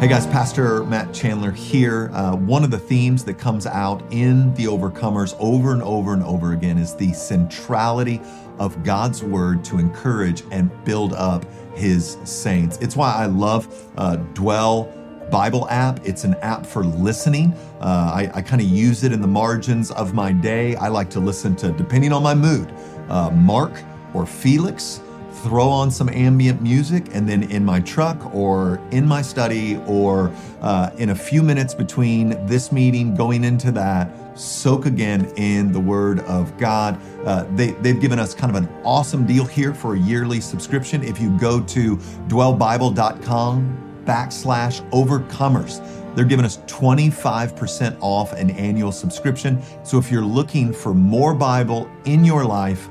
Hey guys, Pastor Matt Chandler here. Uh, one of the themes that comes out in The Overcomers over and over and over again is the centrality of God's Word to encourage and build up His saints. It's why I love uh, Dwell Bible app. It's an app for listening. Uh, I, I kind of use it in the margins of my day. I like to listen to, depending on my mood, uh, Mark or Felix throw on some ambient music, and then in my truck or in my study or uh, in a few minutes between this meeting going into that, soak again in the Word of God. Uh, they, they've given us kind of an awesome deal here for a yearly subscription. If you go to dwellbible.com backslash overcomers, they're giving us 25% off an annual subscription. So if you're looking for more Bible in your life,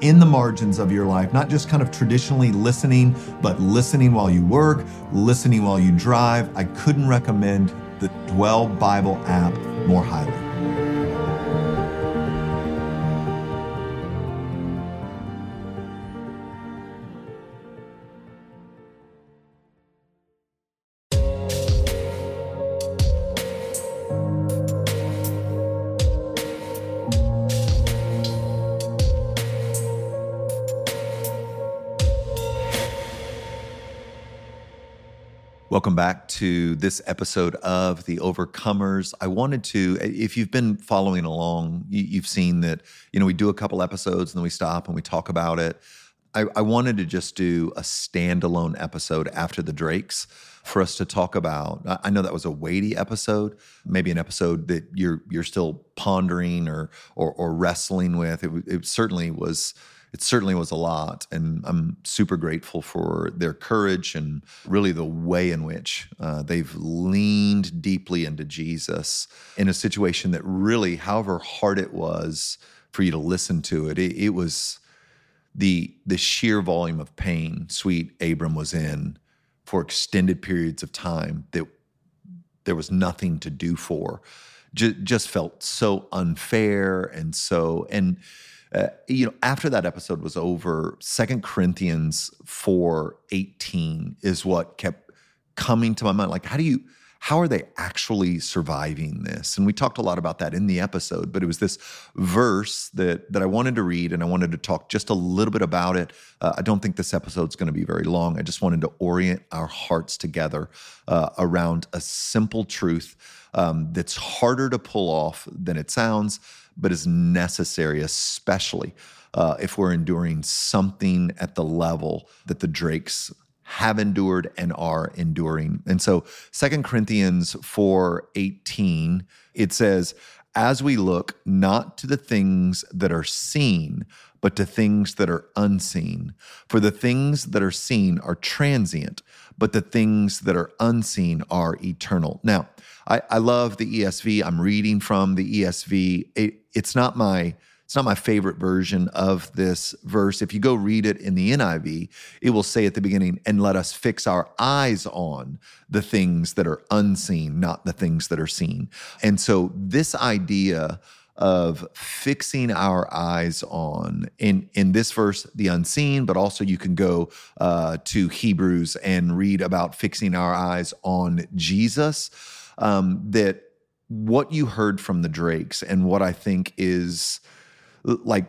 in the margins of your life, not just kind of traditionally listening, but listening while you work, listening while you drive. I couldn't recommend the Dwell Bible app more highly. Welcome back to this episode of The Overcomers. I wanted to, if you've been following along, you've seen that, you know, we do a couple episodes and then we stop and we talk about it. I, I wanted to just do a standalone episode after the Drakes for us to talk about. I know that was a weighty episode, maybe an episode that you're you're still pondering or or, or wrestling with. It, it certainly was it certainly was a lot. And I'm super grateful for their courage and really the way in which uh, they've leaned deeply into Jesus in a situation that really, however hard it was for you to listen to it, it, it was the the sheer volume of pain sweet Abram was in for extended periods of time that there was nothing to do for. Just, just felt so unfair and so and uh, you know, after that episode was over, Second Corinthians 4 18 is what kept coming to my mind. Like, how do you, how are they actually surviving this? And we talked a lot about that in the episode, but it was this verse that that I wanted to read and I wanted to talk just a little bit about it. Uh, I don't think this episode's going to be very long. I just wanted to orient our hearts together uh, around a simple truth um, that's harder to pull off than it sounds but is necessary, especially uh, if we're enduring something at the level that the Drakes have endured and are enduring. And so Second Corinthians 4 18, it says, As we look not to the things that are seen, but to things that are unseen. For the things that are seen are transient, but the things that are unseen are eternal. Now, I, I love the ESV. I'm reading from the ESV. It, it's not my it's not my favorite version of this verse. If you go read it in the NIV, it will say at the beginning, and let us fix our eyes on the things that are unseen, not the things that are seen. And so, this idea of fixing our eyes on in in this verse the unseen but also you can go uh, to hebrews and read about fixing our eyes on jesus um, that what you heard from the Drakes and what I think is like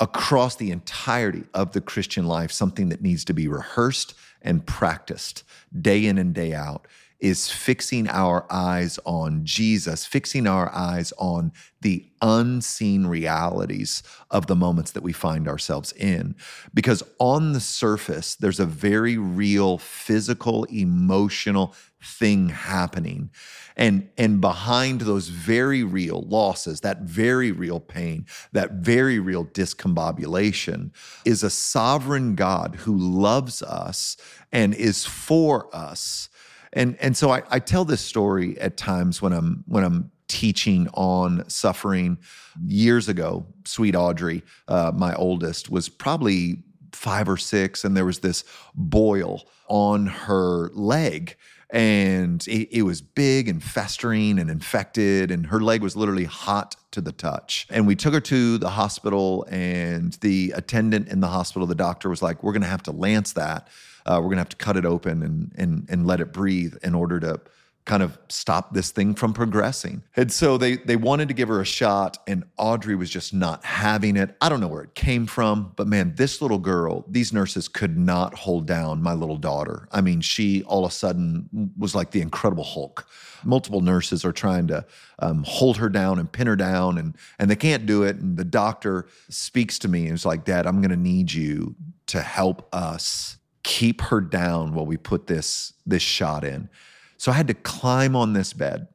across the entirety of the Christian life, something that needs to be rehearsed and practiced day in and day out is fixing our eyes on Jesus, fixing our eyes on the unseen realities of the moments that we find ourselves in. Because on the surface, there's a very real physical, emotional thing happening. And, and behind those very real losses, that very real pain, that very real discombobulation is a sovereign God who loves us and is for us and and so I, I tell this story at times when I'm when I'm teaching on suffering. Years ago, sweet Audrey, uh, my oldest, was probably five or six, and there was this boil on her leg. and it, it, was big and festering and infected and her leg was literally hot to the touch and we took her to the hospital and the attendant in the hospital the doctor was like we're to have to lance that uh, we're going to have to cut it open and, and, and let it breathe in order to kind of stop this thing from progressing. And so they they wanted to give her a shot and Audrey was just not having it. I don't know where it came from, but man, this little girl, these nurses could not hold down my little daughter. I mean, she all of a sudden was like the incredible Hulk. Multiple nurses are trying to um, hold her down and pin her down and and they can't do it and the doctor speaks to me and is like, "Dad, I'm going to need you to help us keep her down while we put this this shot in." So I had to climb on this bed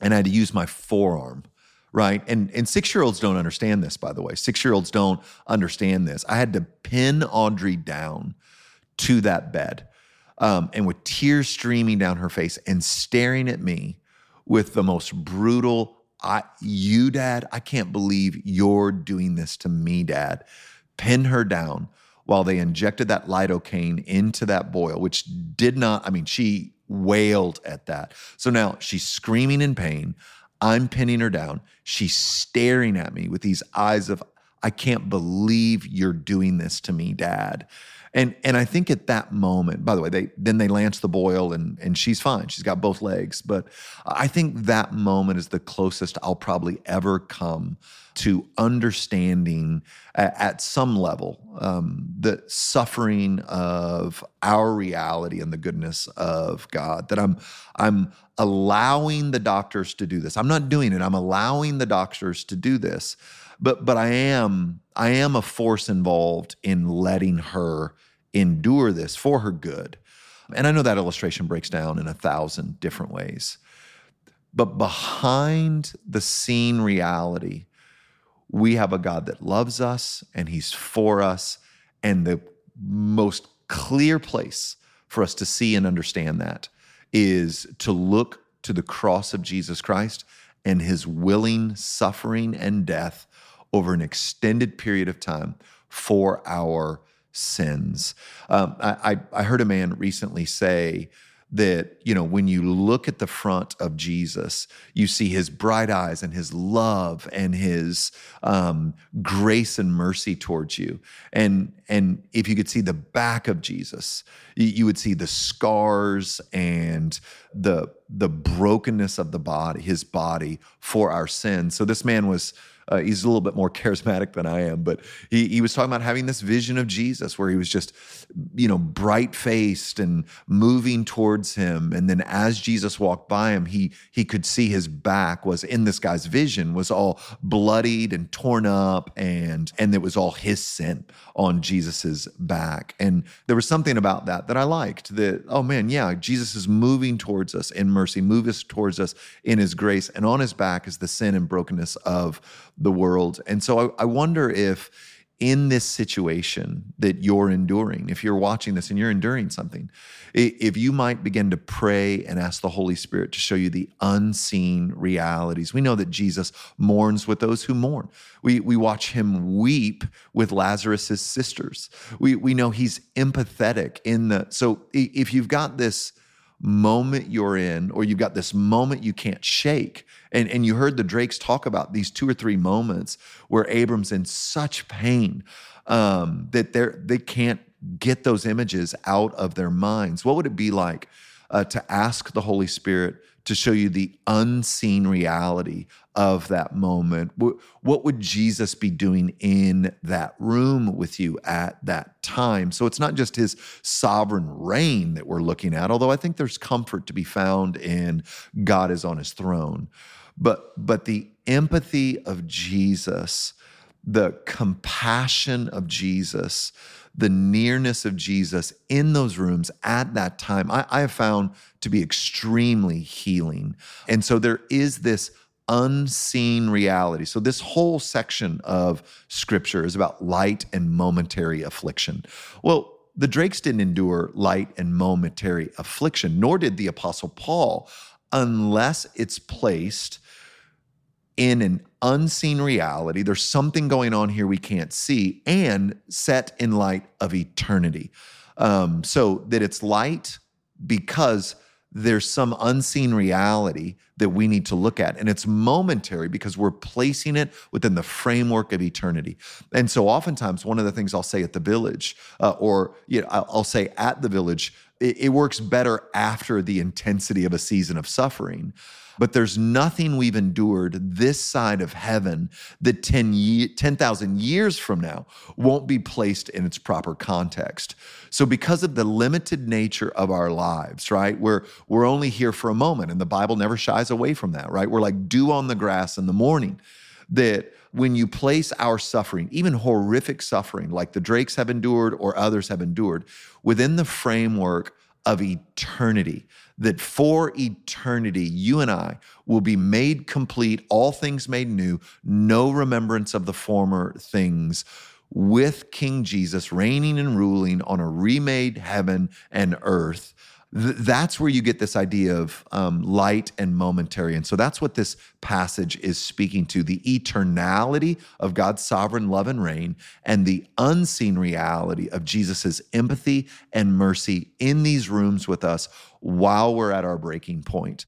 and I had to use my forearm, right? And and 6-year-olds don't understand this by the way. 6-year-olds don't understand this. I had to pin Audrey down to that bed. Um, and with tears streaming down her face and staring at me with the most brutal I you dad, I can't believe you're doing this to me, dad. Pin her down while they injected that lidocaine into that boil, which did not, I mean, she wailed at that. So now she's screaming in pain. I'm pinning her down. She's staring at me with these eyes of, I can't believe you're doing this to me, dad. And and I think at that moment, by the way, they then they lance the boil and and she's fine. She's got both legs. But I think that moment is the closest I'll probably ever come to understanding at, at some level um, the suffering of our reality and the goodness of God. That I'm I'm allowing the doctors to do this. I'm not doing it. I'm allowing the doctors to do this but but I am I am a force involved in letting her endure this for her good. And I know that illustration breaks down in a thousand different ways. But behind the scene reality, we have a God that loves us and he's for us. And the most clear place for us to see and understand that is to look to the cross of Jesus Christ and his willing suffering and death over an extended period of time for our sins. Um, I, I heard a man recently say, that you know when you look at the front of jesus you see his bright eyes and his love and his um, grace and mercy towards you. And and if you could see the back of jesus you, you would see the scars and the the brokenness of the body his body for our sins so this man was uh, he's a little bit more charismatic than I am, but he, he was talking about having this vision of Jesus where he was just, you know, bright faced and moving towards him. And then as Jesus walked by him, he he could see his back was in this guy's vision was all bloodied and torn up, and and it was all his sin on Jesus's back. And there was something about that that I liked. That oh man, yeah, Jesus is moving towards us in mercy, move us towards us in His grace, and on His back is the sin and brokenness of the world. And so I, I wonder if in this situation that you're enduring, if you're watching this and you're enduring something, if you might begin to pray and ask the Holy Spirit to show you the unseen realities. We know that Jesus mourns with those who mourn. We, we watch him weep with Lazarus's sisters. We, we know he's empathetic in the, so if you've got this moment you're in, or you've got this moment you can't shake. And, and you heard the Drakes talk about these two or three moments where Abram's in such pain um, that they're, they can't get those images out of their minds. What would it be like uh, to ask the Holy Spirit to show you the unseen reality of that moment. What would Jesus be doing in that room with you at that time? So it's not just his sovereign reign that we're looking at, although I think there's comfort to be found in God is on his throne. But, but the empathy of Jesus, the compassion of Jesus, the nearness of Jesus in those rooms at that time, I, I have found to be extremely healing. And so there is this unseen reality. So, this whole section of scripture is about light and momentary affliction. Well, the Drakes didn't endure light and momentary affliction, nor did the Apostle Paul, unless it's placed in an unseen reality. There's something going on here we can't see, and set in light of eternity. Um, so that it's light because there's some unseen reality that we need to look at. And it's momentary because we're placing it within the framework of eternity. And so, oftentimes, one of the things I'll say at the village, uh, or you know, I'll say at the village, it, it works better after the intensity of a season of suffering. But there's nothing we've endured this side of heaven that 10,000 10, years from now won't be placed in its proper context. So, because of the limited nature of our lives, right, we're, we're only here for a moment, and the Bible never shies away from that, right? We're like dew on the grass in the morning. That when you place our suffering, even horrific suffering like the Drakes have endured or others have endured, within the framework of eternity, that for eternity, you and I will be made complete, all things made new, no remembrance of the former things, with King Jesus reigning and ruling on a remade heaven and earth th- that's where you get this idea of um, light and momentary. And so that's what this passage is speaking to the eternality of God's sovereign love and reign and the unseen reality of Jesus's empathy and mercy in these rooms with us while we're at our breaking point.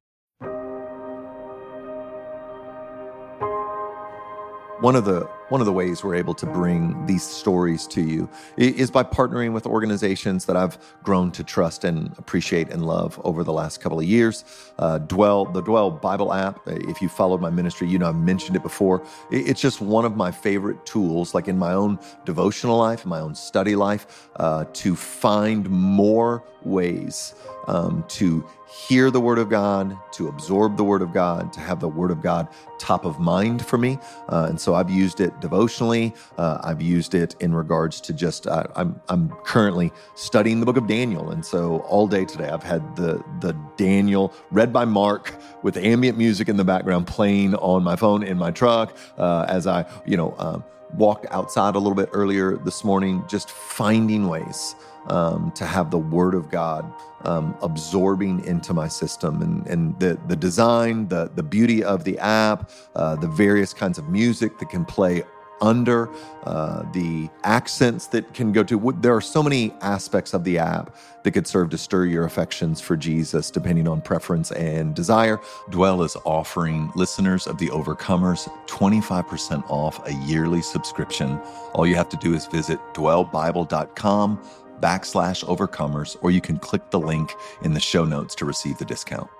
One of the one of the ways we're able to bring these stories to you is by partnering with organizations that I've grown to trust and appreciate and love over the last couple of years. Uh, Dwell, the Dwell Bible app, if you followed my ministry, you know I've mentioned it before. It's just one of my favorite tools, like in my own devotional life, in my own study life, uh, to find more ways um, to hear the Word of God, to absorb the Word of God, to have the Word of God top of mind for me. Uh, and so I've used it devotionally. Uh, I've used it in regards to just uh, I'm I'm currently studying the book of Daniel, and so all day today I've had the the Daniel read by Mark with ambient music in the background playing on my phone in my truck uh, as I you know um, walked outside a little bit earlier this morning, just finding ways um, to have the Word of God um, absorbing into my system, and and the the design, the the beauty of the app, uh, the various kinds of music that can play under, uh, the accents that can go to. There are so many aspects of the app that could serve to stir your affections for Jesus, depending on preference and desire. Dwell is offering listeners of the Overcomers 25% off a yearly subscription. All you have to do is visit dwellbible.com backslash overcomers, or you can click the link in the show notes to receive the discount.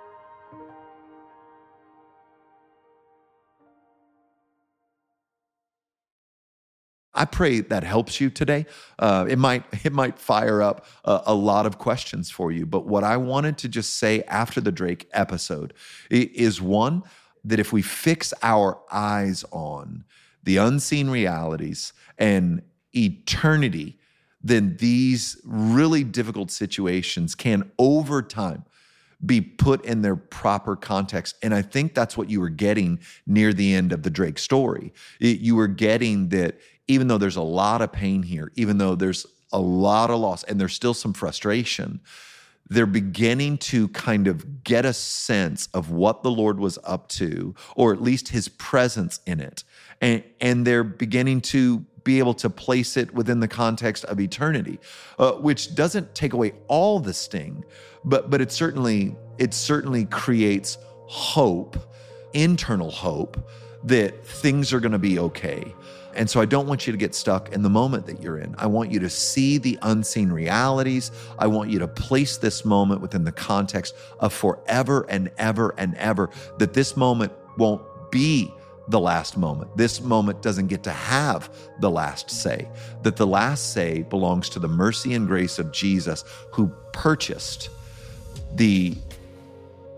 I pray that helps you today. Uh, it might it might fire up a, a, lot of questions for you. But what I wanted to just say after the Drake episode is one that if we fix our eyes on the unseen realities and eternity, then these really difficult situations can over time be put in their proper context. And I think that's what you were getting near the end of the Drake story. It, you were getting that even though there's a lot of pain here, even though there's a lot of loss and there's still some frustration, they're beginning to kind of get a sense of what the Lord was up to, or at least his presence in it. And, and they're beginning to be able to place it within the context of eternity, uh, which doesn't take away all the sting, but but it certainly it certainly creates hope, internal hope that things are going to be okay. And so I don't want you to get stuck in the moment that you're in. I want you to see the unseen realities. I want you to place this moment within the context of forever and ever and ever, that this moment won't be the last moment. This moment doesn't get to have the last say, that the last say belongs to the mercy and grace of Jesus who purchased the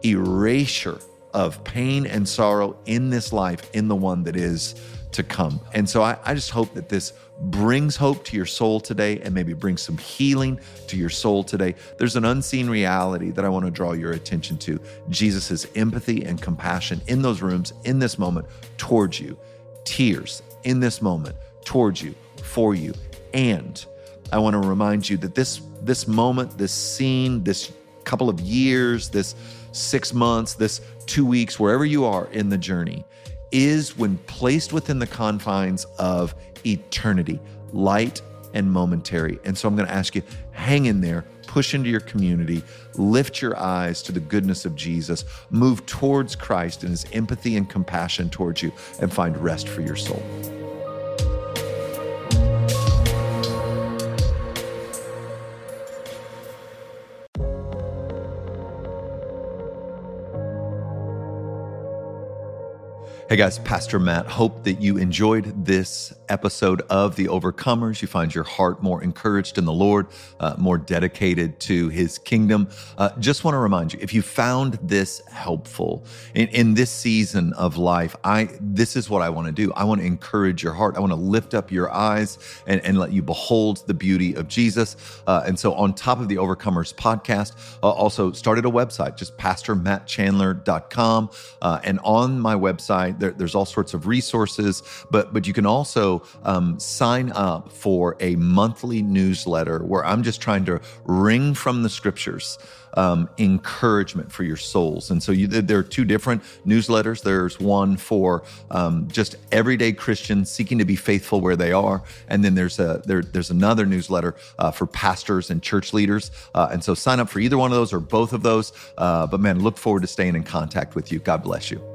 erasure of pain and sorrow in this life, in the one that is to come. And so I, I, just hope that this brings hope to your soul today and maybe brings some healing to your soul today. There's an unseen reality that I want to draw your attention to Jesus' empathy and compassion in those rooms, in this moment, towards you. Tears in this moment, towards you, for you. And I want to remind you that this, this moment, this scene, this couple of years, this six months, this two weeks, wherever you are in the journey, is when placed within the confines of eternity, light and momentary. And so I'm going to ask you, hang in there, push into your community, lift your eyes to the goodness of Jesus, move towards Christ and his empathy and compassion towards you, and find rest for your soul. Hey guys, Pastor Matt. Hope that you enjoyed this episode of The Overcomers. You find your heart more encouraged in the Lord, uh, more dedicated to His kingdom. Uh, just want to remind you if you found this helpful in, in this season of life, I this is what I want to do. I want to encourage your heart. I want to lift up your eyes and, and let you behold the beauty of Jesus. Uh, and so, on top of the Overcomers podcast, uh, also started a website, just PastorMattChandler.com. Uh, and on my website, there, there's all sorts of resources, but but you can also um, sign up for a monthly newsletter where I'm just trying to wring from the scriptures um, encouragement for your souls. And so you, there are two different newsletters. There's one for um, just everyday Christians seeking to be faithful where they are, and then there's a there, there's another newsletter uh, for pastors and church leaders. Uh, and so sign up for either one of those or both of those. Uh, but man, look forward to staying in contact with you. God bless you.